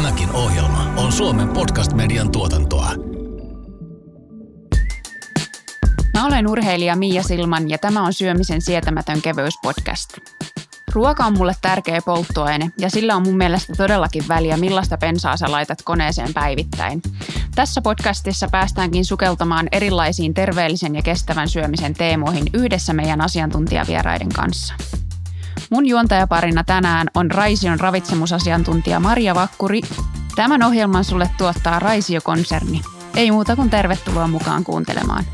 Tämäkin ohjelma on Suomen podcast-median tuotantoa. Mä olen urheilija Mia Silman ja tämä on Syömisen sietämätön kevyyspodcast. Ruoka on mulle tärkeä polttoaine ja sillä on mun mielestä todellakin väliä, millaista pensaa sä laitat koneeseen päivittäin. Tässä podcastissa päästäänkin sukeltamaan erilaisiin terveellisen ja kestävän syömisen teemoihin yhdessä meidän asiantuntijavieraiden kanssa. Mun juontajaparina tänään on Raision ravitsemusasiantuntija Maria Vakkuri. Tämän ohjelman sulle tuottaa Raisio-konserni. Ei muuta kuin tervetuloa mukaan kuuntelemaan.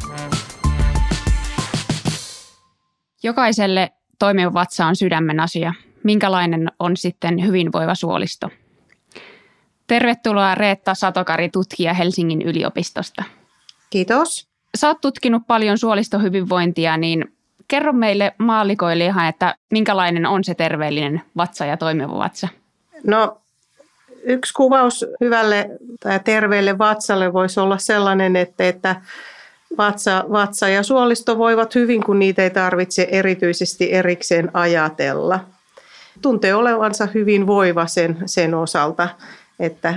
Jokaiselle toimiva vatsa on sydämen asia. Minkälainen on sitten hyvinvoiva suolisto? Tervetuloa Reetta Satokari, tutkija Helsingin yliopistosta. Kiitos. Sä oot tutkinut paljon suolistohyvinvointia, niin kerro meille maallikoille ihan, että minkälainen on se terveellinen vatsa ja toimiva vatsa? No yksi kuvaus hyvälle tai terveelle vatsalle voisi olla sellainen, että, että vatsa, vatsa ja suolisto voivat hyvin, kun niitä ei tarvitse erityisesti erikseen ajatella. Tuntee olevansa hyvin voiva sen, sen osalta, että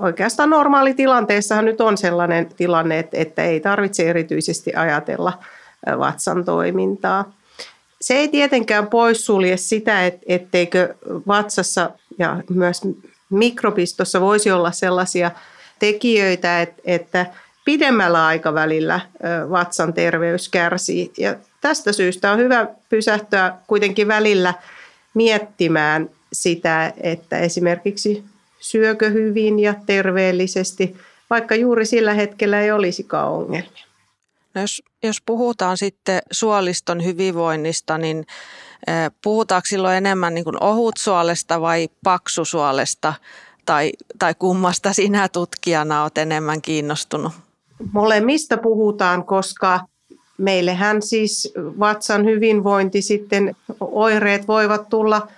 oikeastaan normaalitilanteessahan nyt on sellainen tilanne, että, että ei tarvitse erityisesti ajatella vatsan toimintaa. Se ei tietenkään poissulje sitä, etteikö vatsassa ja myös mikrobistossa voisi olla sellaisia tekijöitä, että pidemmällä aikavälillä vatsan terveys kärsii. Ja tästä syystä on hyvä pysähtyä kuitenkin välillä miettimään sitä, että esimerkiksi syökö hyvin ja terveellisesti, vaikka juuri sillä hetkellä ei olisikaan ongelmia. No jos, jos puhutaan sitten suoliston hyvinvoinnista, niin puhutaanko silloin enemmän niin ohutsuolesta vai paksusuolesta tai, tai kummasta sinä tutkijana olet enemmän kiinnostunut? Molemmista puhutaan, koska meillehän siis vatsan hyvinvointi sitten, oireet voivat tulla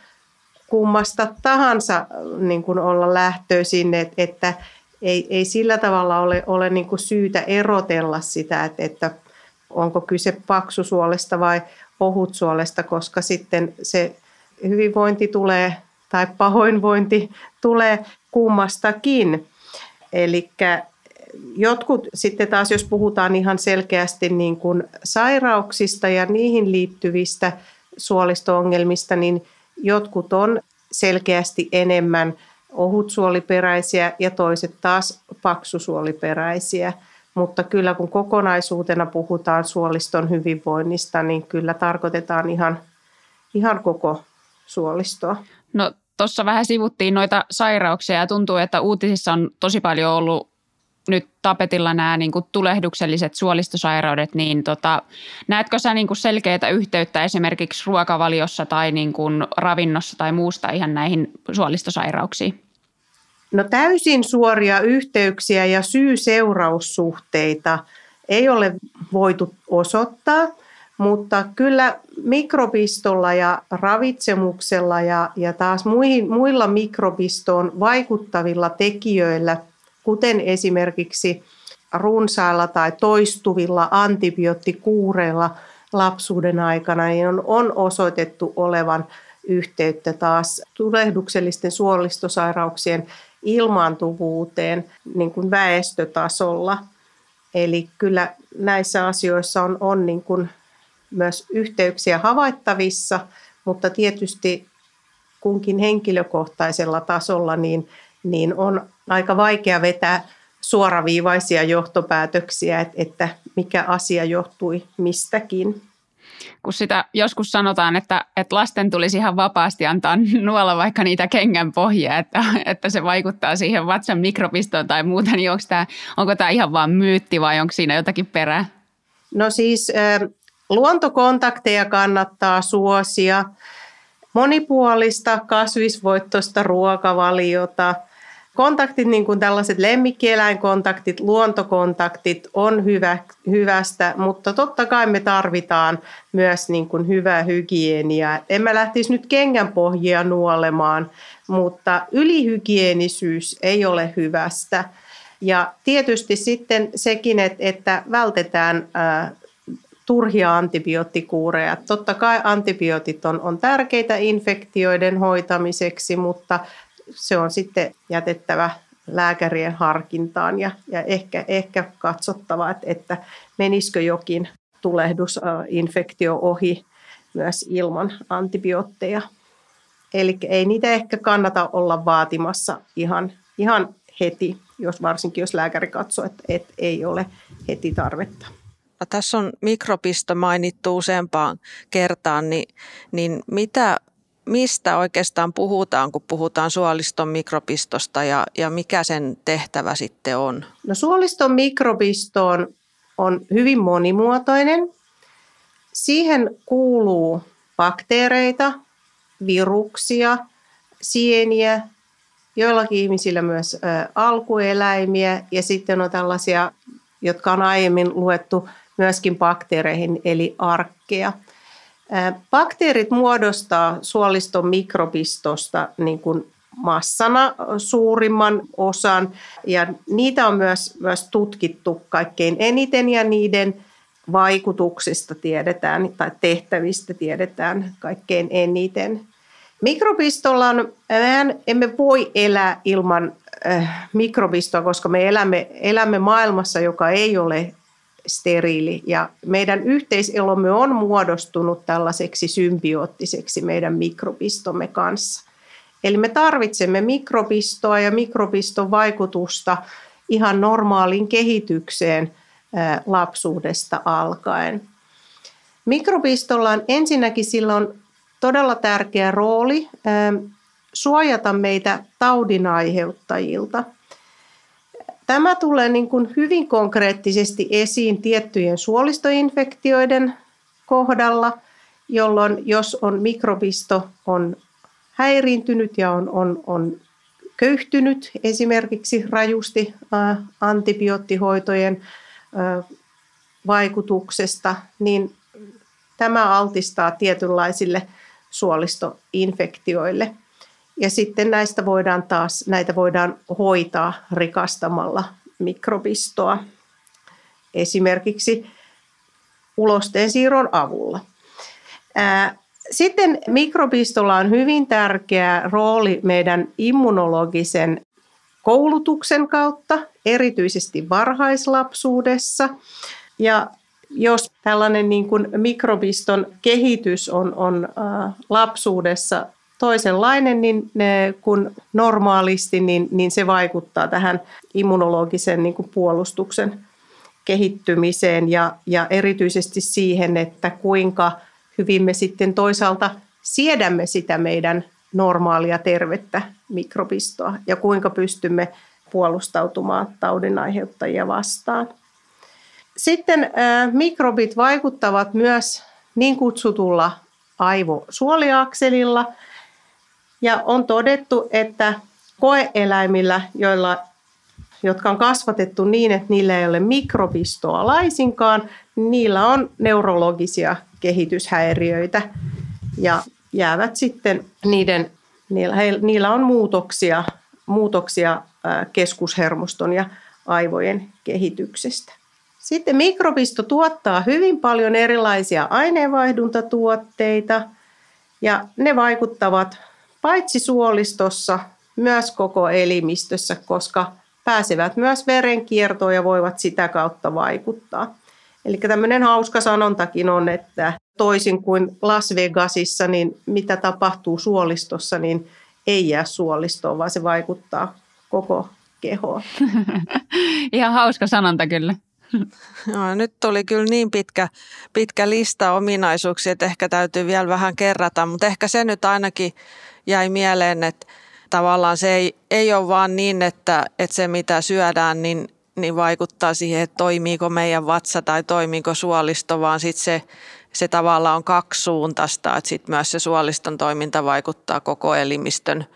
kummasta tahansa niin kuin olla lähtöisin, että ei, ei sillä tavalla ole, ole niin kuin syytä erotella sitä, että, että onko kyse paksusuolesta vai ohutsuolesta, koska sitten se hyvinvointi tulee tai pahoinvointi tulee kummastakin. Eli jotkut sitten taas, jos puhutaan ihan selkeästi niin kuin sairauksista ja niihin liittyvistä suolisto-ongelmista, niin jotkut on selkeästi enemmän ohutsuoliperäisiä ja toiset taas paksusuoliperäisiä. Mutta kyllä kun kokonaisuutena puhutaan suoliston hyvinvoinnista, niin kyllä tarkoitetaan ihan, ihan koko suolistoa. No tuossa vähän sivuttiin noita sairauksia ja tuntuu, että uutisissa on tosi paljon ollut nyt tapetilla nämä niin kuin tulehdukselliset suolistosairaudet, niin tota, näetkö sä niin kuin selkeää yhteyttä esimerkiksi ruokavaliossa tai niin kuin ravinnossa tai muusta ihan näihin suolistosairauksiin? No täysin suoria yhteyksiä ja syy-seuraussuhteita ei ole voitu osoittaa, mutta kyllä mikrobistolla ja ravitsemuksella ja, ja taas muihin, muilla mikrobistoon vaikuttavilla tekijöillä – kuten esimerkiksi runsailla tai toistuvilla antibioottikuureilla lapsuuden aikana, niin on, on osoitettu olevan yhteyttä taas tulehduksellisten suolistosairauksien ilmaantuvuuteen niin kuin väestötasolla. Eli kyllä näissä asioissa on, on niin kuin myös yhteyksiä havaittavissa, mutta tietysti kunkin henkilökohtaisella tasolla niin, niin on aika vaikea vetää suoraviivaisia johtopäätöksiä, että mikä asia johtui mistäkin. Kun sitä joskus sanotaan, että, että lasten tulisi ihan vapaasti antaa nuolla vaikka niitä kengän pohjia, että, että se vaikuttaa siihen vatsan mikrobistoon tai muuta, niin onko tämä, onko tämä ihan vain myytti vai onko siinä jotakin perää? No siis luontokontakteja kannattaa suosia, monipuolista kasvisvoittoista ruokavaliota – Kontaktit, niin kuin tällaiset lemmikkieläinkontaktit, luontokontaktit on hyvä, hyvästä, mutta totta kai me tarvitaan myös niin kuin hyvää hygieniaa. En mä lähtisi nyt kengänpohjia nuolemaan, mutta ylihygienisyys ei ole hyvästä. Ja tietysti sitten sekin, että vältetään turhia antibioottikuureja. Totta kai antibiootit on, on tärkeitä infektioiden hoitamiseksi, mutta se on sitten jätettävä lääkärien harkintaan ja, ja ehkä, ehkä katsottava, että, että menisikö jokin tulehdusinfektio ohi myös ilman antibiootteja. Eli ei niitä ehkä kannata olla vaatimassa ihan, ihan heti, jos varsinkin jos lääkäri katsoo, että, että ei ole heti tarvetta. No, tässä on mikropisto mainittu useampaan kertaan, niin, niin mitä, mistä oikeastaan puhutaan, kun puhutaan suoliston mikropistosta ja, ja mikä sen tehtävä sitten on? No suoliston mikropisto on, on hyvin monimuotoinen. Siihen kuuluu bakteereita, viruksia, sieniä, joillakin ihmisillä myös alkueläimiä ja sitten on tällaisia, jotka on aiemmin luettu myöskin bakteereihin, eli arkkeja. Bakteerit muodostaa suoliston mikrobistosta niin kuin massana suurimman osan ja niitä on myös, myös tutkittu kaikkein eniten ja niiden vaikutuksista tiedetään tai tehtävistä tiedetään kaikkein eniten. Mikrobistolla on, mehän emme voi elää ilman äh, mikrobistoa, koska me elämme, elämme maailmassa, joka ei ole steriili. Ja meidän yhteiselomme on muodostunut tällaiseksi symbioottiseksi meidän mikrobistomme kanssa. Eli me tarvitsemme mikrobistoa ja mikrobiston vaikutusta ihan normaaliin kehitykseen lapsuudesta alkaen. Mikrobistolla on ensinnäkin silloin todella tärkeä rooli suojata meitä taudinaiheuttajilta – Tämä tulee niin kuin hyvin konkreettisesti esiin tiettyjen suolistoinfektioiden kohdalla, jolloin jos on mikrobisto on häiriintynyt ja on, on, on köyhtynyt esimerkiksi rajusti antibioottihoitojen vaikutuksesta, niin tämä altistaa tietynlaisille suolistoinfektioille – ja sitten näistä voidaan taas, näitä voidaan hoitaa rikastamalla mikrobistoa esimerkiksi ulosteen siirron avulla. Sitten mikrobistolla on hyvin tärkeä rooli meidän immunologisen koulutuksen kautta, erityisesti varhaislapsuudessa. Ja jos tällainen niin kuin mikrobiston kehitys on, on lapsuudessa toisenlainen niin ne, kuin normaalisti, niin, niin se vaikuttaa tähän immunologisen niin kuin puolustuksen kehittymiseen ja, ja erityisesti siihen, että kuinka hyvin me sitten toisaalta siedämme sitä meidän normaalia tervettä mikrobistoa ja kuinka pystymme puolustautumaan taudin aiheuttajia vastaan. Sitten äh, mikrobit vaikuttavat myös niin kutsutulla aivosuoliakselilla – ja on todettu, että koeeläimillä, joilla, jotka on kasvatettu niin, että niillä ei ole mikrobistoa laisinkaan, niillä on neurologisia kehityshäiriöitä ja jäävät sitten niiden, niillä, niillä on muutoksia, muutoksia keskushermoston ja aivojen kehityksestä. Sitten mikrobisto tuottaa hyvin paljon erilaisia aineenvaihduntatuotteita ja ne vaikuttavat paitsi suolistossa, myös koko elimistössä, koska pääsevät myös verenkiertoon ja voivat sitä kautta vaikuttaa. Eli tämmöinen hauska sanontakin on, että toisin kuin Las Vegasissa, niin mitä tapahtuu suolistossa, niin ei jää suolistoon, vaan se vaikuttaa koko kehoon. Ihan hauska sanonta kyllä. No, nyt tuli kyllä niin pitkä, pitkä lista ominaisuuksia, että ehkä täytyy vielä vähän kerrata, mutta ehkä se nyt ainakin jäi mieleen, että tavallaan se ei, ei ole vaan niin, että, että se mitä syödään, niin, niin vaikuttaa siihen, että toimiiko meidän vatsa tai toimiiko suolisto, vaan sitten se, se tavallaan on kaksisuuntaista, että sitten myös se suoliston toiminta vaikuttaa koko elimistön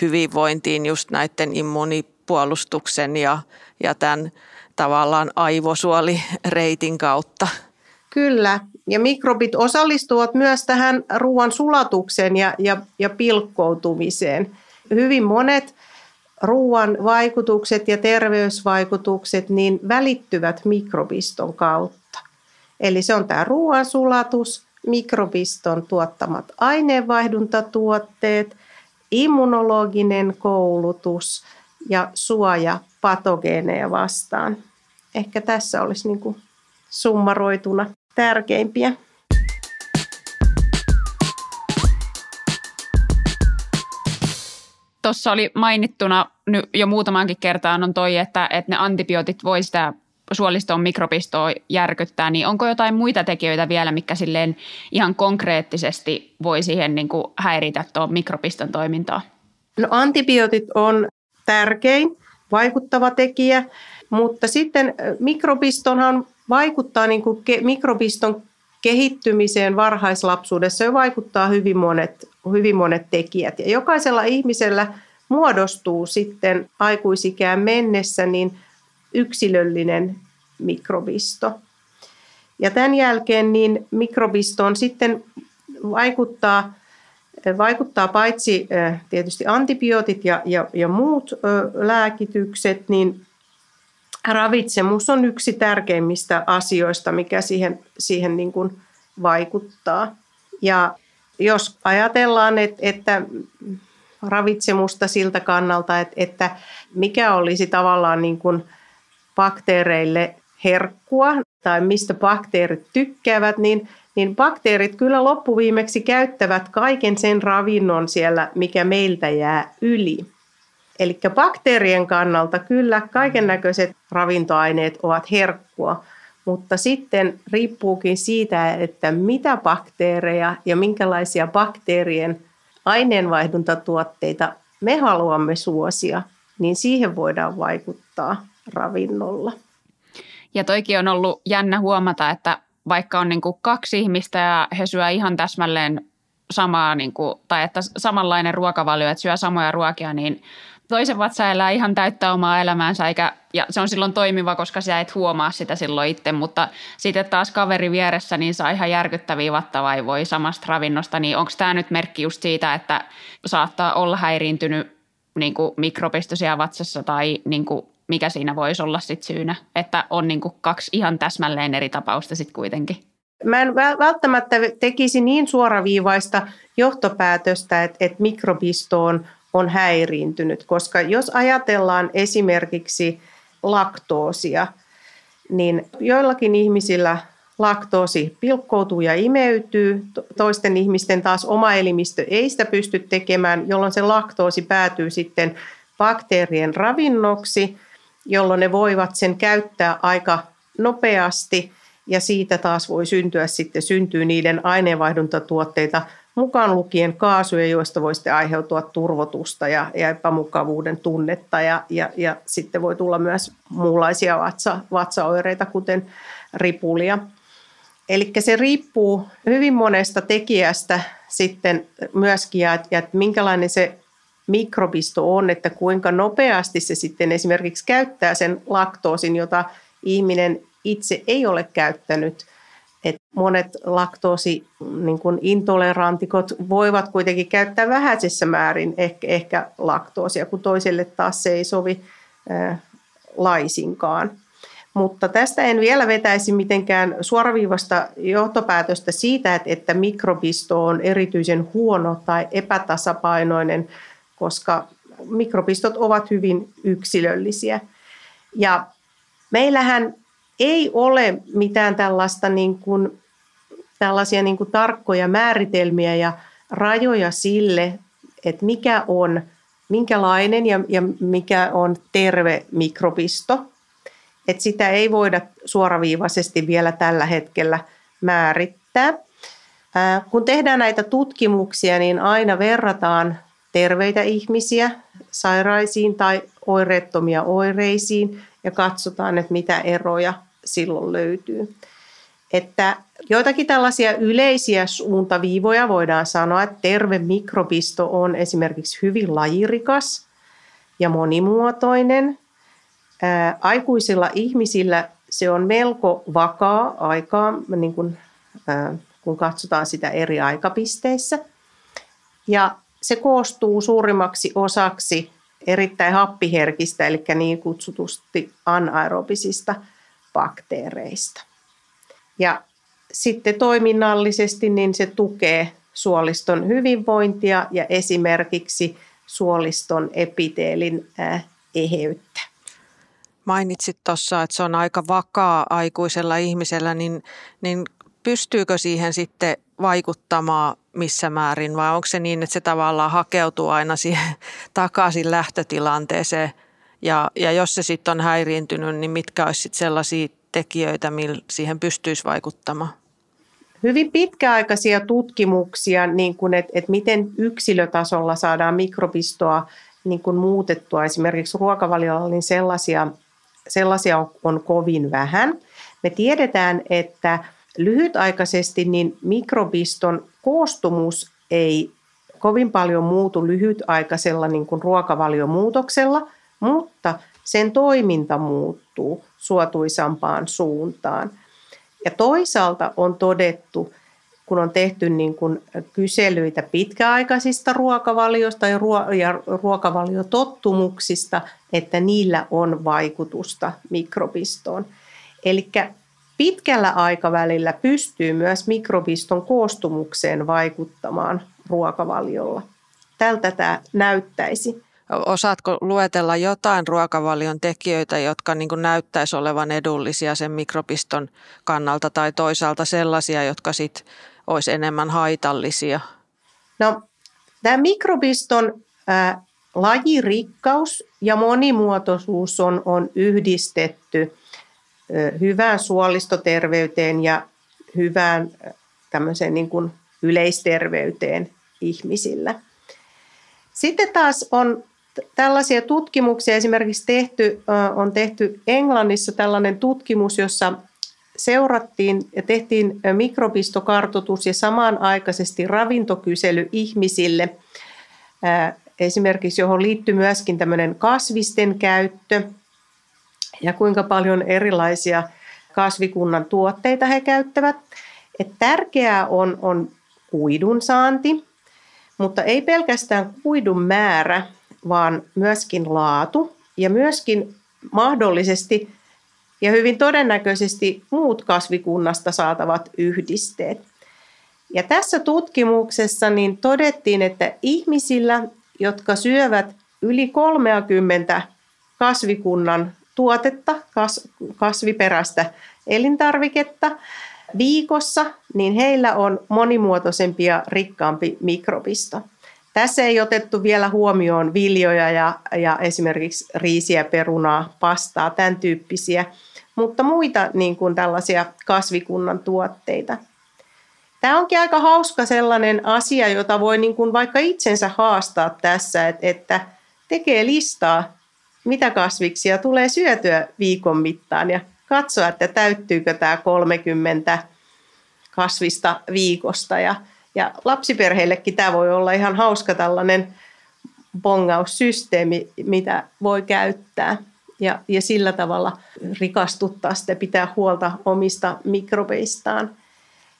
hyvinvointiin just näiden immunipuolustuksen ja, ja tämän tavallaan aivosuolireitin kautta. Kyllä, ja mikrobit osallistuvat myös tähän ruoan sulatukseen ja, ja, ja pilkkoutumiseen. Hyvin monet ruoan vaikutukset ja terveysvaikutukset niin välittyvät mikrobiston kautta. Eli se on tämä ruoan sulatus, mikrobiston tuottamat aineenvaihduntatuotteet immunologinen koulutus ja suoja patogeeneja vastaan. Ehkä tässä olisi niin kuin summaroituna tärkeimpiä. Tuossa oli mainittuna nyt jo muutamankin kertaan on toi, että, että ne antibiootit voi sitä suoliston mikrobistoa järkyttää, niin onko jotain muita tekijöitä vielä, mikä silleen ihan konkreettisesti voi siihen niin kuin häiritä tuon mikrobiston toimintaa? No antibiootit on tärkein vaikuttava tekijä, mutta sitten mikrobistonhan vaikuttaa niin kuin ke, mikrobiston kehittymiseen varhaislapsuudessa jo vaikuttaa hyvin monet, hyvin monet tekijät. Ja jokaisella ihmisellä muodostuu sitten aikuisikään mennessä niin yksilöllinen mikrobisto. Ja tämän jälkeen niin mikrobistoon sitten vaikuttaa, vaikuttaa paitsi tietysti antibiootit ja, ja, ja muut lääkitykset, niin ravitsemus on yksi tärkeimmistä asioista, mikä siihen, siihen niin kuin vaikuttaa. Ja jos ajatellaan, että, että ravitsemusta siltä kannalta, että, että mikä olisi tavallaan niin kuin bakteereille herkkua tai mistä bakteerit tykkäävät, niin, niin bakteerit kyllä loppuviimeksi käyttävät kaiken sen ravinnon siellä, mikä meiltä jää yli. Eli bakteerien kannalta kyllä kaiken näköiset ravintoaineet ovat herkkua, mutta sitten riippuukin siitä, että mitä bakteereja ja minkälaisia bakteerien aineenvaihduntatuotteita me haluamme suosia, niin siihen voidaan vaikuttaa ravinnolla. Ja toikin on ollut jännä huomata, että vaikka on niin kuin kaksi ihmistä ja he syö ihan täsmälleen samaa, niin kuin, tai että samanlainen ruokavalio, että syö samoja ruokia, niin toisen vatsa elää ihan täyttä omaa elämäänsä, eikä, ja se on silloin toimiva, koska sä et huomaa sitä silloin itse, mutta sitten taas kaveri vieressä, niin saa ihan järkyttäviä vattavaivoja samasta ravinnosta, niin onko tämä nyt merkki just siitä, että saattaa olla häiriintynyt niin kuin mikrobistosia vatsassa tai niin kuin mikä siinä voisi olla sit syynä, että on niin kuin kaksi ihan täsmälleen eri tapausta sitten kuitenkin? Mä en välttämättä tekisi niin suoraviivaista johtopäätöstä, että, että mikrobisto on, häiriintynyt, koska jos ajatellaan esimerkiksi laktoosia, niin joillakin ihmisillä laktoosi pilkkoutuu ja imeytyy, toisten ihmisten taas oma elimistö ei sitä pysty tekemään, jolloin se laktoosi päätyy sitten bakteerien ravinnoksi – jolloin ne voivat sen käyttää aika nopeasti ja siitä taas voi syntyä sitten syntyy niiden aineenvaihduntatuotteita mukaan lukien kaasuja, joista voi sitten aiheutua turvotusta ja, ja epämukavuuden tunnetta ja, ja, ja sitten voi tulla myös muunlaisia vatsa, vatsaoireita, kuten ripulia. Eli se riippuu hyvin monesta tekijästä sitten myöskin, ja, ja että minkälainen se mikrobisto on, että kuinka nopeasti se sitten esimerkiksi käyttää sen laktoosin, jota ihminen itse ei ole käyttänyt. Et monet laktoosi niin kuin intolerantikot voivat kuitenkin käyttää vähäisessä määrin ehkä, ehkä laktoosia, kun toiselle taas se ei sovi äh, laisinkaan. Mutta tästä en vielä vetäisi mitenkään suoraviivasta johtopäätöstä siitä, että, että mikrobisto on erityisen huono tai epätasapainoinen – koska mikrobistot ovat hyvin yksilöllisiä. Ja meillähän ei ole mitään tällaista niin kuin, tällaisia niin kuin tarkkoja määritelmiä ja rajoja sille, että mikä on, minkälainen ja, ja mikä on terve mikrobisto. Että sitä ei voida suoraviivaisesti vielä tällä hetkellä määrittää. Kun tehdään näitä tutkimuksia, niin aina verrataan terveitä ihmisiä sairaisiin tai oireettomia oireisiin ja katsotaan, että mitä eroja silloin löytyy. Että joitakin tällaisia yleisiä suuntaviivoja voidaan sanoa, että terve mikrobisto on esimerkiksi hyvin lajirikas ja monimuotoinen. Ää, aikuisilla ihmisillä se on melko vakaa aikaa, niin kun, ää, kun katsotaan sitä eri aikapisteissä. Ja se koostuu suurimmaksi osaksi erittäin happiherkistä, eli niin kutsutusti anaerobisista bakteereista. Ja sitten toiminnallisesti niin se tukee suoliston hyvinvointia ja esimerkiksi suoliston epiteelin eheyttä. Mainitsit tuossa, että se on aika vakaa aikuisella ihmisellä, niin, niin pystyykö siihen sitten vaikuttamaan missä määrin vai onko se niin, että se tavallaan hakeutuu aina siihen takaisin lähtötilanteeseen ja, ja jos se sitten on häiriintynyt, niin mitkä olisi sitten sellaisia tekijöitä, millä siihen pystyisi vaikuttamaan? Hyvin pitkäaikaisia tutkimuksia, niin että, että miten yksilötasolla saadaan mikrobistoa niin kuin muutettua esimerkiksi ruokavaliolla, niin sellaisia, sellaisia on kovin vähän. Me tiedetään, että lyhytaikaisesti niin mikrobiston koostumus ei kovin paljon muutu lyhytaikaisella niin ruokavaliomuutoksella, mutta sen toiminta muuttuu suotuisampaan suuntaan. Ja toisaalta on todettu, kun on tehty niin kuin kyselyitä pitkäaikaisista ruokavalioista ja, ruo- ja ruokavaliotottumuksista, että niillä on vaikutusta mikrobistoon. Eli pitkällä aikavälillä pystyy myös mikrobiston koostumukseen vaikuttamaan ruokavaliolla. Tältä tämä näyttäisi. Osaatko luetella jotain ruokavalion tekijöitä, jotka niin näyttäisi olevan edullisia sen mikropiston kannalta tai toisaalta sellaisia, jotka sit olisi enemmän haitallisia? No, tämä mikrobiston ää, lajirikkaus ja monimuotoisuus on, on yhdistetty – hyvään suolistoterveyteen ja hyvään tämmöiseen niin kuin yleisterveyteen ihmisillä. Sitten taas on tällaisia tutkimuksia esimerkiksi tehty, on tehty Englannissa tällainen tutkimus, jossa seurattiin ja tehtiin mikrobistokartoitus ja samanaikaisesti ravintokysely ihmisille, esimerkiksi johon liittyy myöskin tämmöinen kasvisten käyttö ja kuinka paljon erilaisia kasvikunnan tuotteita he käyttävät. Et tärkeää on, on kuidun saanti, mutta ei pelkästään kuidun määrä, vaan myöskin laatu ja myöskin mahdollisesti ja hyvin todennäköisesti muut kasvikunnasta saatavat yhdisteet. Ja tässä tutkimuksessa niin todettiin, että ihmisillä, jotka syövät yli 30 kasvikunnan tuotetta, kas, kasviperäistä elintarviketta viikossa, niin heillä on monimuotoisempi ja rikkaampi mikrobisto. Tässä ei otettu vielä huomioon viljoja ja, ja esimerkiksi riisiä, perunaa, pastaa, tämän tyyppisiä, mutta muita niin kuin tällaisia kasvikunnan tuotteita. Tämä onkin aika hauska sellainen asia, jota voi niin kuin vaikka itsensä haastaa tässä, että, tekee listaa mitä kasviksia tulee syötyä viikon mittaan ja katsoa, että täyttyykö tämä 30 kasvista viikosta. Ja, ja lapsiperheillekin tämä voi olla ihan hauska tällainen bongaussysteemi, mitä voi käyttää ja, ja sillä tavalla rikastuttaa sitä, pitää huolta omista mikrobeistaan.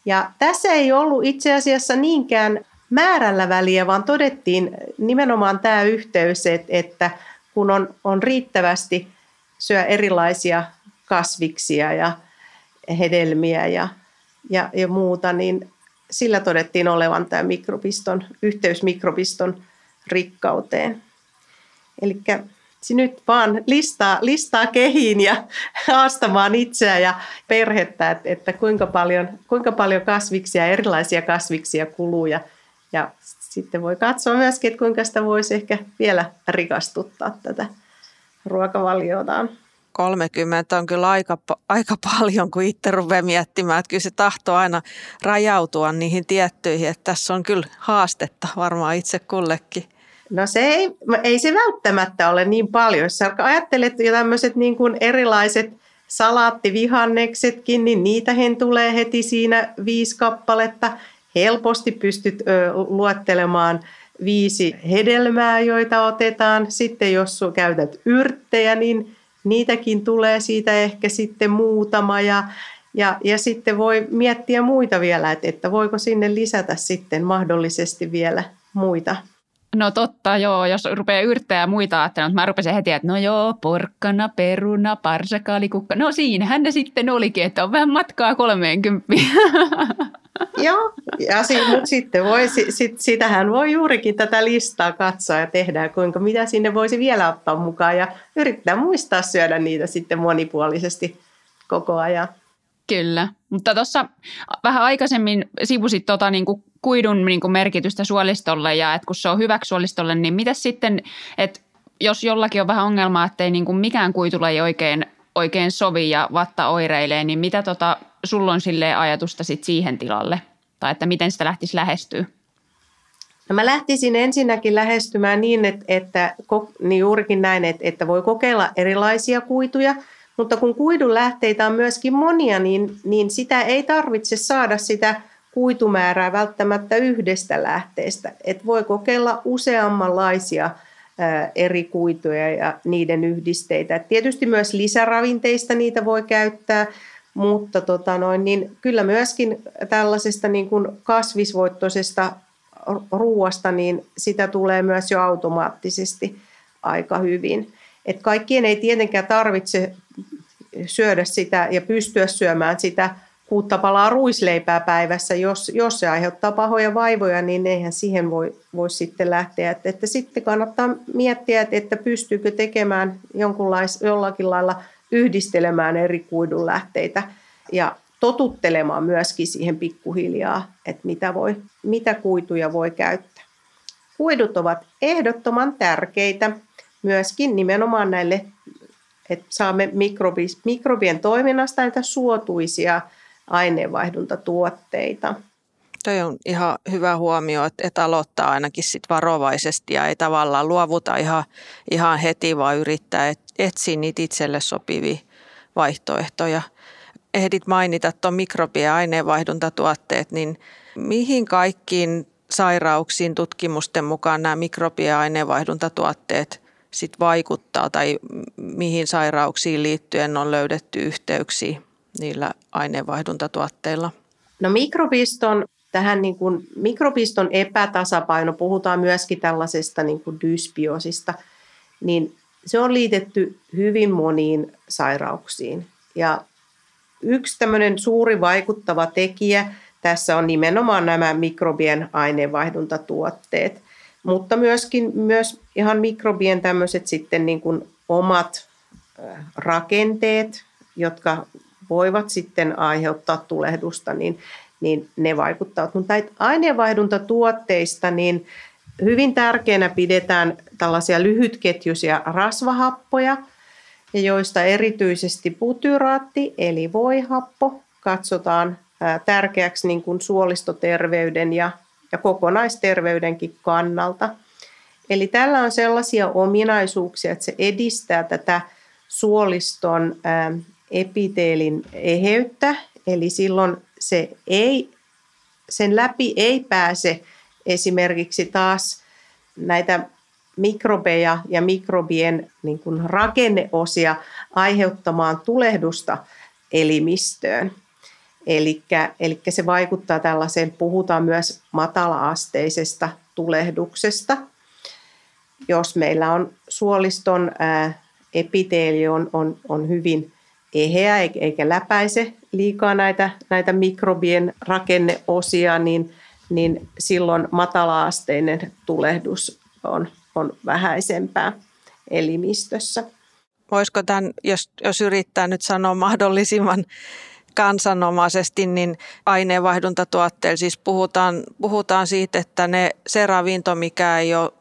Ja tässä ei ollut itse asiassa niinkään määrällä väliä, vaan todettiin nimenomaan tämä yhteys, että, kun on, on riittävästi syö erilaisia kasviksia ja hedelmiä ja, ja, ja muuta, niin sillä todettiin olevan tämä mikrobiston, yhteys mikrobiston rikkauteen. Eli nyt vaan listaa, listaa kehiin ja haastamaan itseä ja perhettä, että, kuinka, paljon, kuinka paljon kasviksia, erilaisia kasviksia kuluu ja, ja sitten voi katsoa myöskin, että kuinka sitä voisi ehkä vielä rikastuttaa tätä ruokavaliotaan. 30 on kyllä aika, aika paljon, kun itse rupeaa miettimään, että kyllä se tahtoo aina rajautua niihin tiettyihin, että tässä on kyllä haastetta varmaan itse kullekin. No se ei, ei se välttämättä ole niin paljon. Jos ajattelet jo tämmöiset niin kuin erilaiset salaattivihanneksetkin, niin niitähän tulee heti siinä viisi kappaletta helposti pystyt luettelemaan viisi hedelmää, joita otetaan. Sitten jos käytät yrttejä, niin niitäkin tulee siitä ehkä sitten muutama ja, ja, ja sitten voi miettiä muita vielä, että, että voiko sinne lisätä sitten mahdollisesti vielä muita No totta, joo. Jos rupeaa ja muita ajattelemaan, mutta mä rupesin heti, että no joo, porkkana, peruna, parsakaali, kukka. No siinähän ne sitten olikin, että on vähän matkaa 30. Joo, ja si, mutta sitten voi, sit, sitähän voi juurikin tätä listaa katsoa ja tehdä, kuinka mitä sinne voisi vielä ottaa mukaan ja yrittää muistaa syödä niitä sitten monipuolisesti koko ajan. Kyllä, mutta tuossa vähän aikaisemmin sivusit tota niin kuin kuidun niin kuin merkitystä suolistolle ja että kun se on hyväksi suolistolle, niin mitä sitten, että jos jollakin on vähän ongelmaa, että ei niin kuin mikään kuitulaji oikein, oikein sovi ja vatta oireilee, niin mitä tota, sulla on sille ajatusta sit siihen tilalle? Tai että miten sitä lähtisi lähestyä? No mä lähtisin ensinnäkin lähestymään niin, että, että niin juurikin näin, että, että voi kokeilla erilaisia kuituja, mutta kun kuidun lähteitä on myöskin monia, niin, niin sitä ei tarvitse saada sitä kuitumäärää välttämättä yhdestä lähteestä. Et voi kokeilla useammanlaisia eri kuituja ja niiden yhdisteitä. Et tietysti myös lisäravinteista niitä voi käyttää, mutta tota noin, niin kyllä myöskin tällaisesta niin kuin kasvisvoittoisesta ruuasta, niin sitä tulee myös jo automaattisesti aika hyvin. Et kaikkien ei tietenkään tarvitse syödä sitä ja pystyä syömään sitä kuutta palaa ruisleipää päivässä, jos, jos se aiheuttaa pahoja vaivoja, niin eihän siihen voi, voi sitten lähteä. Että, että sitten kannattaa miettiä, että, että pystyykö tekemään jonkunlais, jollakin lailla yhdistelemään eri kuidun lähteitä ja totuttelemaan myöskin siihen pikkuhiljaa, että mitä, voi, mitä kuituja voi käyttää. Kuidut ovat ehdottoman tärkeitä myöskin nimenomaan näille, että saamme mikrobien toiminnasta näitä suotuisia aineenvaihduntatuotteita. Toi on ihan hyvä huomio, että, että aloittaa ainakin sit varovaisesti ja ei tavallaan luovuta ihan, ihan heti, vaan yrittää etsiä niitä itselle sopivia vaihtoehtoja. Ehdit mainita tuon mikrobien ja aineenvaihduntatuotteet, niin mihin kaikkiin sairauksiin tutkimusten mukaan nämä mikrobien ja aineenvaihduntatuotteet sit vaikuttaa tai mihin sairauksiin liittyen on löydetty yhteyksiä? niillä aineenvaihduntatuotteilla? No mikrobiston, tähän niin kuin, mikrobiston epätasapaino, puhutaan myöskin tällaisesta niin kuin dysbiosista, niin se on liitetty hyvin moniin sairauksiin. Ja yksi tämmöinen suuri vaikuttava tekijä tässä on nimenomaan nämä mikrobien aineenvaihduntatuotteet, mutta myöskin myös ihan mikrobien tämmöiset sitten niin kuin omat rakenteet, jotka voivat sitten aiheuttaa tulehdusta, niin, niin ne vaikuttavat. Mutta aineenvaihduntatuotteista niin hyvin tärkeänä pidetään tällaisia lyhytketjuisia rasvahappoja, joista erityisesti butyraatti eli voihappo katsotaan tärkeäksi niin kuin suolistoterveyden ja, ja kokonaisterveydenkin kannalta. Eli tällä on sellaisia ominaisuuksia, että se edistää tätä suoliston epiteelin eheyttä, eli silloin se ei, sen läpi ei pääse esimerkiksi taas näitä mikrobeja ja mikrobien niin kuin rakenneosia aiheuttamaan tulehdusta elimistöön. Eli se vaikuttaa tällaiseen, puhutaan myös matala-asteisesta tulehduksesta. Jos meillä on suoliston epiteeli on, on, on hyvin eheä eikä läpäise liikaa näitä, näitä mikrobien rakenneosia, niin, niin silloin matalaasteinen tulehdus on, on vähäisempää elimistössä. Voisiko tämän, jos, jos yrittää nyt sanoa mahdollisimman kansanomaisesti, niin aineenvaihduntatuotteilla siis puhutaan, puhutaan siitä, että ne, se ravinto, mikä ei ole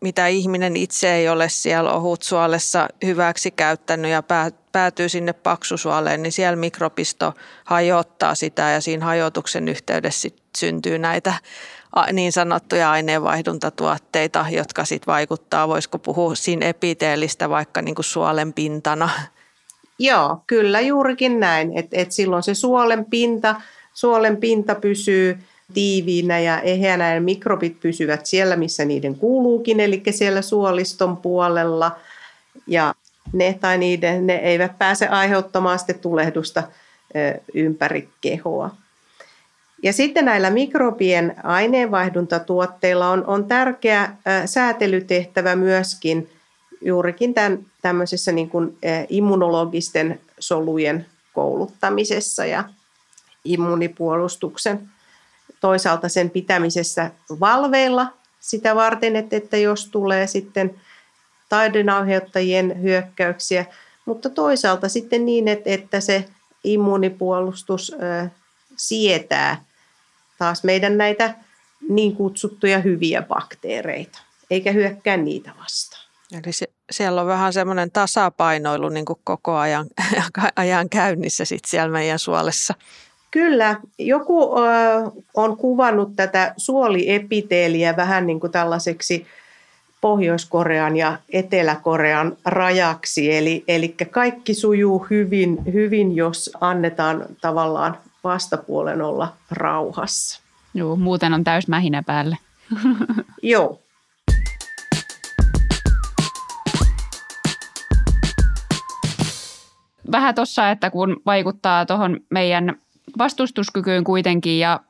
mitä ihminen itse ei ole siellä ohutsuolessa hyväksi käyttänyt ja päätyy sinne paksusuoleen, niin siellä mikrobisto hajottaa sitä ja siinä hajotuksen yhteydessä sit syntyy näitä niin sanottuja aineenvaihduntatuotteita, jotka sitten vaikuttaa, voisiko puhua siinä epiteellistä vaikka niin kuin suolen pintana. Joo, kyllä juurikin näin, että et silloin se suolen pinta, suolen pinta pysyy tiiviinä ja eheänä ja mikrobit pysyvät siellä, missä niiden kuuluukin, eli siellä suoliston puolella. Ja ne tai niiden, ne eivät pääse aiheuttamaan sitten tulehdusta ympäri kehoa. Ja sitten näillä mikrobien aineenvaihduntatuotteilla on, on tärkeä säätelytehtävä myöskin juurikin tämän, tämmöisessä niin kuin immunologisten solujen kouluttamisessa ja immunipuolustuksen toisaalta sen pitämisessä valveilla sitä varten, että, että jos tulee sitten taidenaiheuttajien hyökkäyksiä, mutta toisaalta sitten niin, että, että se immuunipuolustus ö, sietää taas meidän näitä niin kutsuttuja hyviä bakteereita, eikä hyökkää niitä vastaan. Eli se, siellä on vähän semmoinen tasapainoilu niin kuin koko ajan, ajan käynnissä sit siellä meidän suolessa. Kyllä. Joku ö, on kuvannut tätä suoliepiteeliä vähän niin kuin tällaiseksi Pohjois-Korean ja Etelä-Korean rajaksi. Eli, eli kaikki sujuu hyvin, hyvin, jos annetaan tavallaan vastapuolen olla rauhassa. Joo, muuten on täys mähinä päälle. Joo. Vähän tuossa, että kun vaikuttaa tuohon meidän vastustuskykyyn kuitenkin ja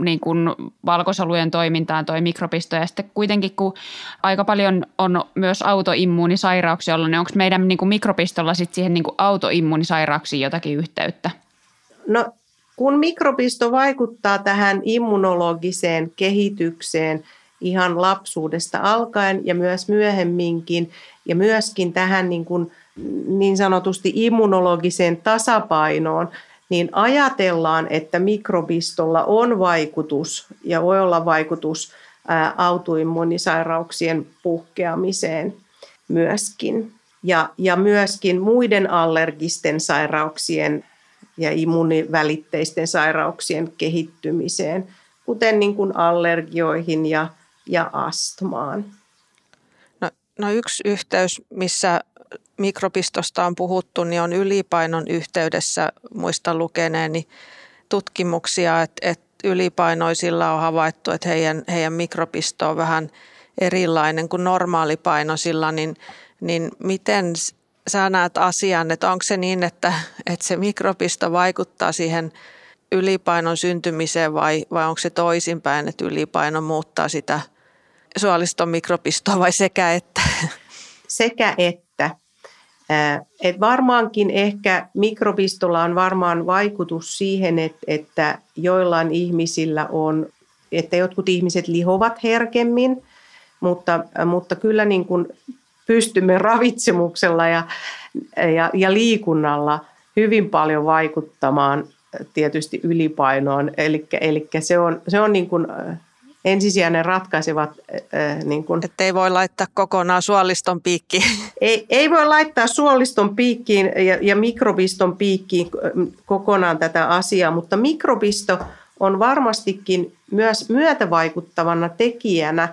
niin kuin valkosolujen toimintaan toi mikrobisto ja sitten kuitenkin kun aika paljon on myös autoimmuunisairauksia ollut, niin onko meidän niin kuin mikrobistolla sitten siihen niin kuin autoimmuunisairauksiin jotakin yhteyttä? No kun mikrobisto vaikuttaa tähän immunologiseen kehitykseen ihan lapsuudesta alkaen ja myös myöhemminkin ja myöskin tähän niin, kuin niin sanotusti immunologiseen tasapainoon, niin ajatellaan, että mikrobistolla on vaikutus ja voi olla vaikutus autoimmunisairauksien puhkeamiseen myöskin. Ja, ja myöskin muiden allergisten sairauksien ja immuunivälitteisten sairauksien kehittymiseen, kuten niin kuin allergioihin ja, ja astmaan. No, no yksi yhteys, missä mikrobistosta on puhuttu, niin on ylipainon yhteydessä. Muistan lukeneeni tutkimuksia, että, että ylipainoisilla on havaittu, että heidän, heidän mikrobisto on vähän erilainen kuin normaalipainoisilla, niin, niin miten sä näet asian, että onko se niin, että, että se mikrobisto vaikuttaa siihen ylipainon syntymiseen vai, vai onko se toisinpäin, että ylipaino muuttaa sitä suoliston mikrobistoa vai sekä että? Sekä että. Et varmaankin ehkä mikrobistolla on varmaan vaikutus siihen, että, että joillain ihmisillä on, että jotkut ihmiset lihovat herkemmin, mutta, mutta kyllä niin kuin pystymme ravitsemuksella ja, ja, ja liikunnalla hyvin paljon vaikuttamaan tietysti ylipainoon. Eli se on, se on niin kuin ensisijainen ratkaisevat. Äh, niin kuin, että ei voi laittaa kokonaan suoliston piikkiin. Ei, ei voi laittaa suoliston piikkiin ja, ja mikrobiston piikkiin kokonaan tätä asiaa, mutta mikrobisto on varmastikin myös myötävaikuttavana tekijänä.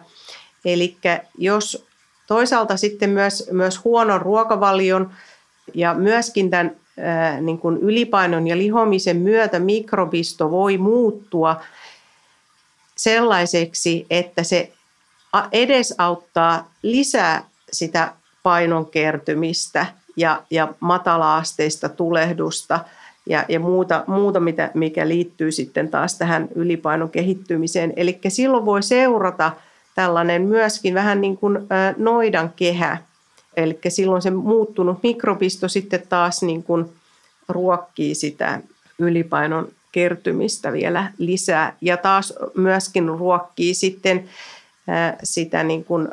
Eli jos toisaalta sitten myös, myös huonon ruokavalion ja myöskin tämän ää, niin kuin ylipainon ja lihomisen myötä mikrobisto voi muuttua – sellaiseksi, että se edesauttaa lisää sitä painon kertymistä ja, ja matala-asteista tulehdusta ja, ja muuta, muuta mitä, mikä liittyy sitten taas tähän ylipainon kehittymiseen. Eli silloin voi seurata tällainen myöskin vähän niin kuin noidan kehä. Eli silloin se muuttunut mikrobisto sitten taas niin kuin ruokkii sitä ylipainon kertymistä vielä lisää ja taas myöskin ruokkii sitten sitä niin kuin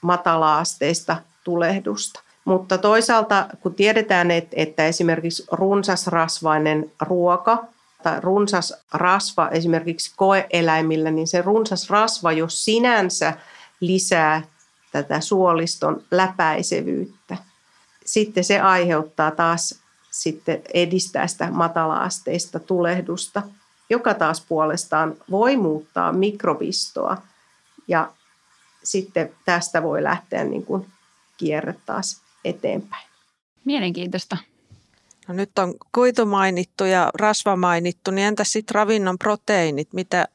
matala-asteista tulehdusta. Mutta toisaalta, kun tiedetään, että esimerkiksi runsasrasvainen ruoka tai runsas rasva esimerkiksi koeeläimillä, niin se runsas rasva jo sinänsä lisää tätä suoliston läpäisevyyttä. Sitten se aiheuttaa taas sitten edistää sitä matala-asteista tulehdusta, joka taas puolestaan voi muuttaa mikrobistoa ja sitten tästä voi lähteä niin kuin kierre taas eteenpäin. Mielenkiintoista. No nyt on kuitu mainittu ja rasva mainittu, niin entäs sitten ravinnon proteiinit? Mitä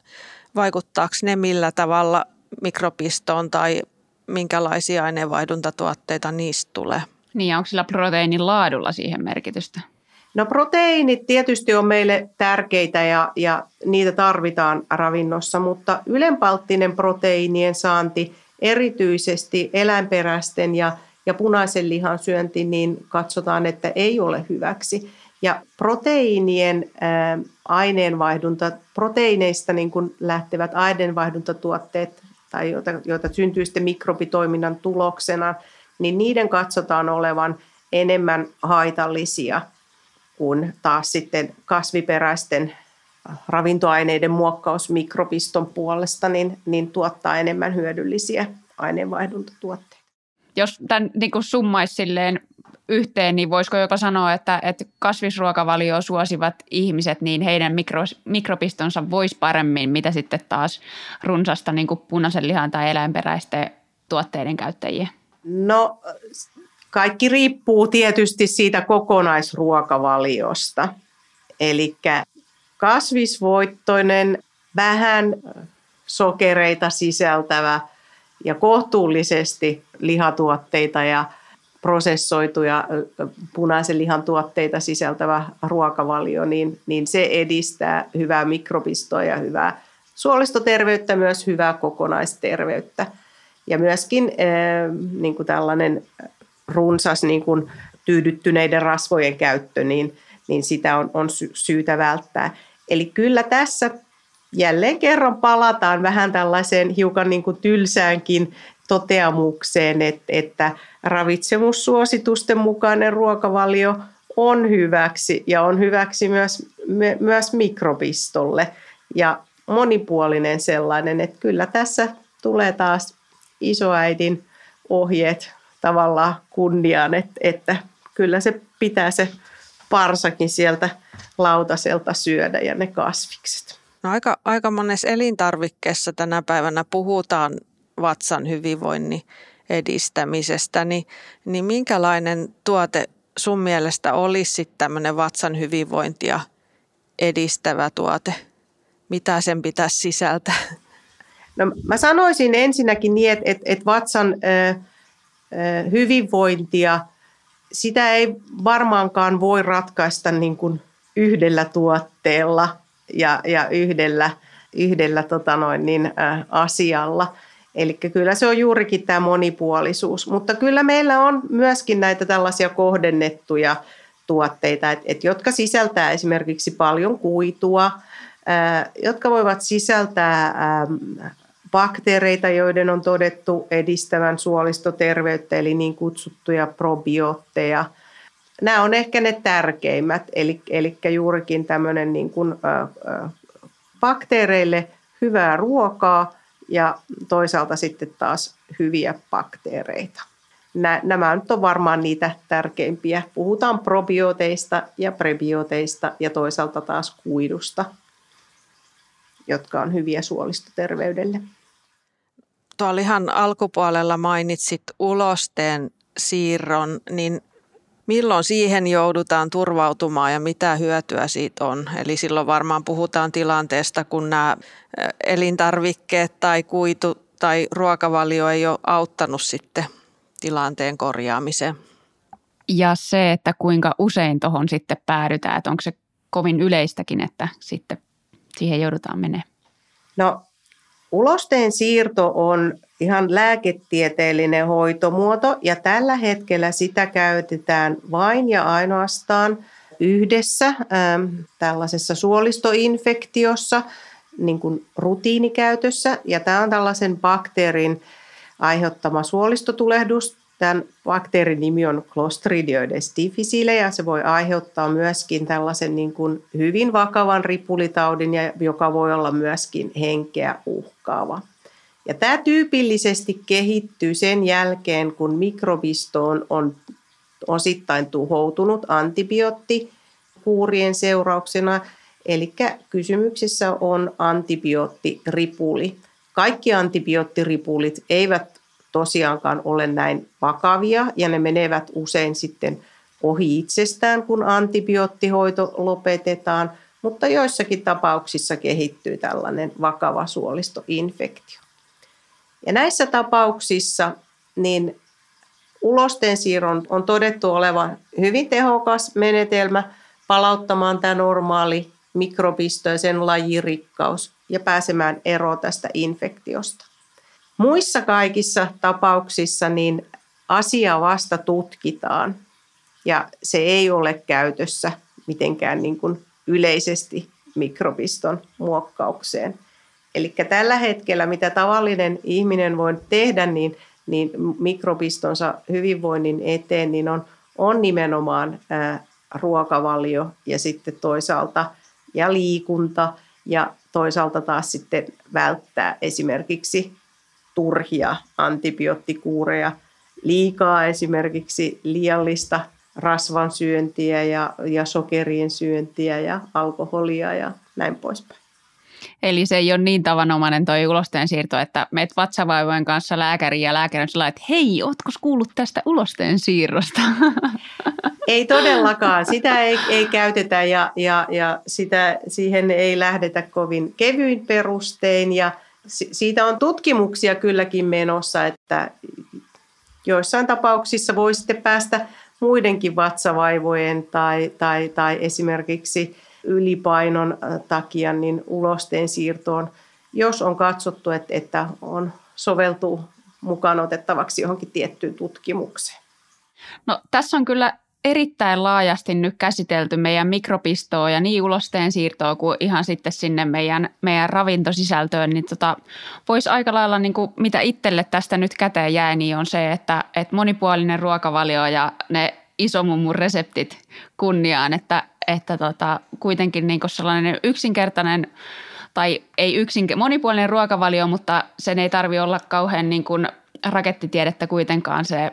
vaikuttaako ne millä tavalla mikrobistoon tai minkälaisia aineenvaihduntatuotteita niistä tulee? Niin, onko sillä proteiinin laadulla siihen merkitystä? No proteiinit tietysti on meille tärkeitä ja, ja niitä tarvitaan ravinnossa, mutta ylenpalttinen proteiinien saanti, erityisesti eläinperäisten ja, ja punaisen lihan syönti, niin katsotaan, että ei ole hyväksi. Ja proteiinien aineenvaihdunta, proteiineista niin kuin lähtevät aineenvaihduntatuotteet, tai joita, joita syntyy sitten mikrobitoiminnan tuloksena, niin niiden katsotaan olevan enemmän haitallisia kuin taas sitten kasviperäisten ravintoaineiden muokkaus mikropiston puolesta, niin, niin tuottaa enemmän hyödyllisiä aineenvaihduntatuotteita. Jos tämän niin kuin summaisi silleen yhteen, niin voisiko jopa sanoa, että, että kasvisruokavalio suosivat ihmiset, niin heidän mikro, mikropistonsa voisi paremmin, mitä sitten taas runsasta niin kuin punaisen lihan tai eläinperäisten tuotteiden käyttäjiä? No kaikki riippuu tietysti siitä kokonaisruokavaliosta. Eli kasvisvoittoinen, vähän sokereita sisältävä ja kohtuullisesti lihatuotteita ja prosessoituja punaisen lihan tuotteita sisältävä ruokavalio, niin, niin se edistää hyvää mikrobistoa ja hyvää suolistoterveyttä, myös hyvää kokonaisterveyttä. Ja myöskin niin kuin tällainen runsas niin kuin tyydyttyneiden rasvojen käyttö, niin, niin sitä on, on syytä välttää. Eli kyllä tässä jälleen kerran palataan vähän tällaiseen hiukan niin kuin tylsäänkin toteamukseen, että, että ravitsemussuositusten mukainen ruokavalio on hyväksi ja on hyväksi myös, myös mikrobistolle ja monipuolinen sellainen, että kyllä tässä tulee taas isoäidin ohjeet tavallaan kunniaan, että, että kyllä se pitää se parsakin sieltä lautaselta syödä ja ne kasvikset. No aika, aika monessa elintarvikkeessa tänä päivänä puhutaan vatsan hyvinvoinnin edistämisestä, niin, niin minkälainen tuote sun mielestä olisi sitten tämmöinen vatsan hyvinvointia edistävä tuote? Mitä sen pitäisi sisältää? No, mä sanoisin ensinnäkin niin, että, että, että vatsan ö, ö, hyvinvointia, sitä ei varmaankaan voi ratkaista niin kuin yhdellä tuotteella ja, ja yhdellä, yhdellä tota noin, niin, ä, asialla – Eli kyllä se on juurikin tämä monipuolisuus, mutta kyllä meillä on myöskin näitä tällaisia kohdennettuja tuotteita, et, et, jotka sisältää esimerkiksi paljon kuitua, ää, jotka voivat sisältää ää, bakteereita, joiden on todettu edistävän suolistoterveyttä, eli niin kutsuttuja probiootteja. Nämä on ehkä ne tärkeimmät, eli, eli juurikin tämmöinen niin kuin, ää, bakteereille hyvää ruokaa – ja toisaalta sitten taas hyviä bakteereita. Nämä nyt on varmaan niitä tärkeimpiä. Puhutaan probioteista ja prebioteista ja toisaalta taas kuidusta, jotka on hyviä suolistoterveydelle. Tuolla ihan alkupuolella mainitsit ulosteen siirron, niin milloin siihen joudutaan turvautumaan ja mitä hyötyä siitä on. Eli silloin varmaan puhutaan tilanteesta, kun nämä elintarvikkeet tai kuitu tai ruokavalio ei ole auttanut sitten tilanteen korjaamiseen. Ja se, että kuinka usein tuohon sitten päädytään, että onko se kovin yleistäkin, että sitten siihen joudutaan menemään? No ulosteen siirto on ihan lääketieteellinen hoitomuoto ja tällä hetkellä sitä käytetään vain ja ainoastaan yhdessä ähm, tällaisessa suolistoinfektiossa niin kuin rutiinikäytössä ja tämä on tällaisen bakteerin aiheuttama suolistotulehdus. Tämän bakteerin nimi on Clostridioides difficile ja se voi aiheuttaa myöskin tällaisen niin kuin hyvin vakavan ripulitaudin, joka voi olla myöskin henkeä uhkaava. Ja tämä tyypillisesti kehittyy sen jälkeen, kun mikrobistoon on osittain tuhoutunut antibioottipuurien seurauksena. Eli kysymyksessä on antibioottiripuli. Kaikki antibioottoripulit eivät tosiaankaan ole näin vakavia ja ne menevät usein sitten ohi itsestään, kun antibioottihoito lopetetaan, mutta joissakin tapauksissa kehittyy tällainen vakava suolistoinfektio. Ja näissä tapauksissa niin ulosten siirron on todettu olevan hyvin tehokas menetelmä palauttamaan tämä normaali mikrobisto ja sen lajirikkaus ja pääsemään eroon tästä infektiosta. Muissa kaikissa tapauksissa niin asia vasta tutkitaan ja se ei ole käytössä mitenkään niin kuin yleisesti mikrobiston muokkaukseen. Eli tällä hetkellä, mitä tavallinen ihminen voi tehdä, niin, niin mikrobistonsa hyvinvoinnin eteen, niin on, on nimenomaan ää, ruokavalio ja sitten toisaalta ja liikunta ja toisaalta taas sitten välttää esimerkiksi turhia antibioottikuureja, liikaa esimerkiksi liiallista rasvan syöntiä ja, ja sokerien syöntiä ja alkoholia ja näin poispäin. Eli se ei ole niin tavanomainen tuo ulosteen siirto, että meet vatsavaivojen kanssa lääkäriin ja lääkäri on sillä että hei, ootko kuullut tästä ulosteen siirrosta? Ei todellakaan. Sitä ei, ei käytetä ja, ja, ja sitä, siihen ei lähdetä kovin kevyin perustein. Ja siitä on tutkimuksia kylläkin menossa, että joissain tapauksissa voi sitten päästä muidenkin vatsavaivojen tai, tai, tai esimerkiksi ylipainon takia niin ulosteen siirtoon, jos on katsottu, että, että on soveltuu mukaan otettavaksi johonkin tiettyyn tutkimukseen. No tässä on kyllä erittäin laajasti nyt käsitelty meidän mikropistoa ja niin ulosteen siirtoa kuin ihan sitten sinne meidän, meidän ravintosisältöön, niin tota, voisi aika lailla, niin kuin, mitä itselle tästä nyt käteen jää, niin on se, että, että monipuolinen ruokavalio ja ne isomummun reseptit kunniaan, että, että tota, kuitenkin niin sellainen yksinkertainen tai ei yksin, monipuolinen ruokavalio, mutta sen ei tarvi olla kauhean niin kuin rakettitiedettä kuitenkaan se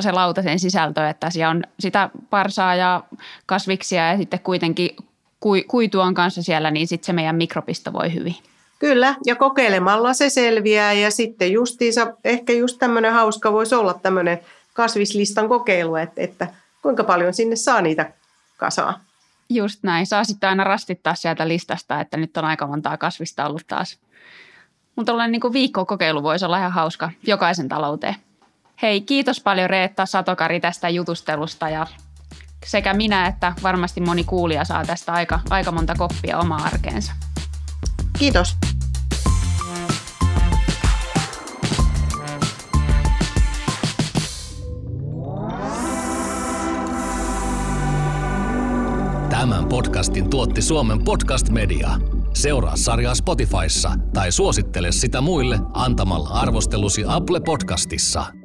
se lautasen sisältö, että siellä on sitä parsaa ja kasviksia ja sitten kuitenkin kuituan kanssa siellä, niin sitten se meidän mikropisto voi hyvin. Kyllä, ja kokeilemalla se selviää ja sitten justiinsa, ehkä just tämmöinen hauska voisi olla tämmöinen kasvislistan kokeilu, että, että kuinka paljon sinne saa niitä kasaa. Just näin, saa sitten aina rastittaa sieltä listasta, että nyt on aika montaa kasvista ollut taas. Mutta tällainen niin viikkokokeilu voisi olla ihan hauska jokaisen talouteen. Hei, kiitos paljon Reetta Satokari tästä jutustelusta ja sekä minä että varmasti moni kuulija saa tästä aika, aika monta koppia omaa arkeensa. Kiitos. Tämän podcastin tuotti Suomen Podcast Media. Seuraa sarjaa Spotifyssa tai suosittele sitä muille antamalla arvostelusi Apple Podcastissa.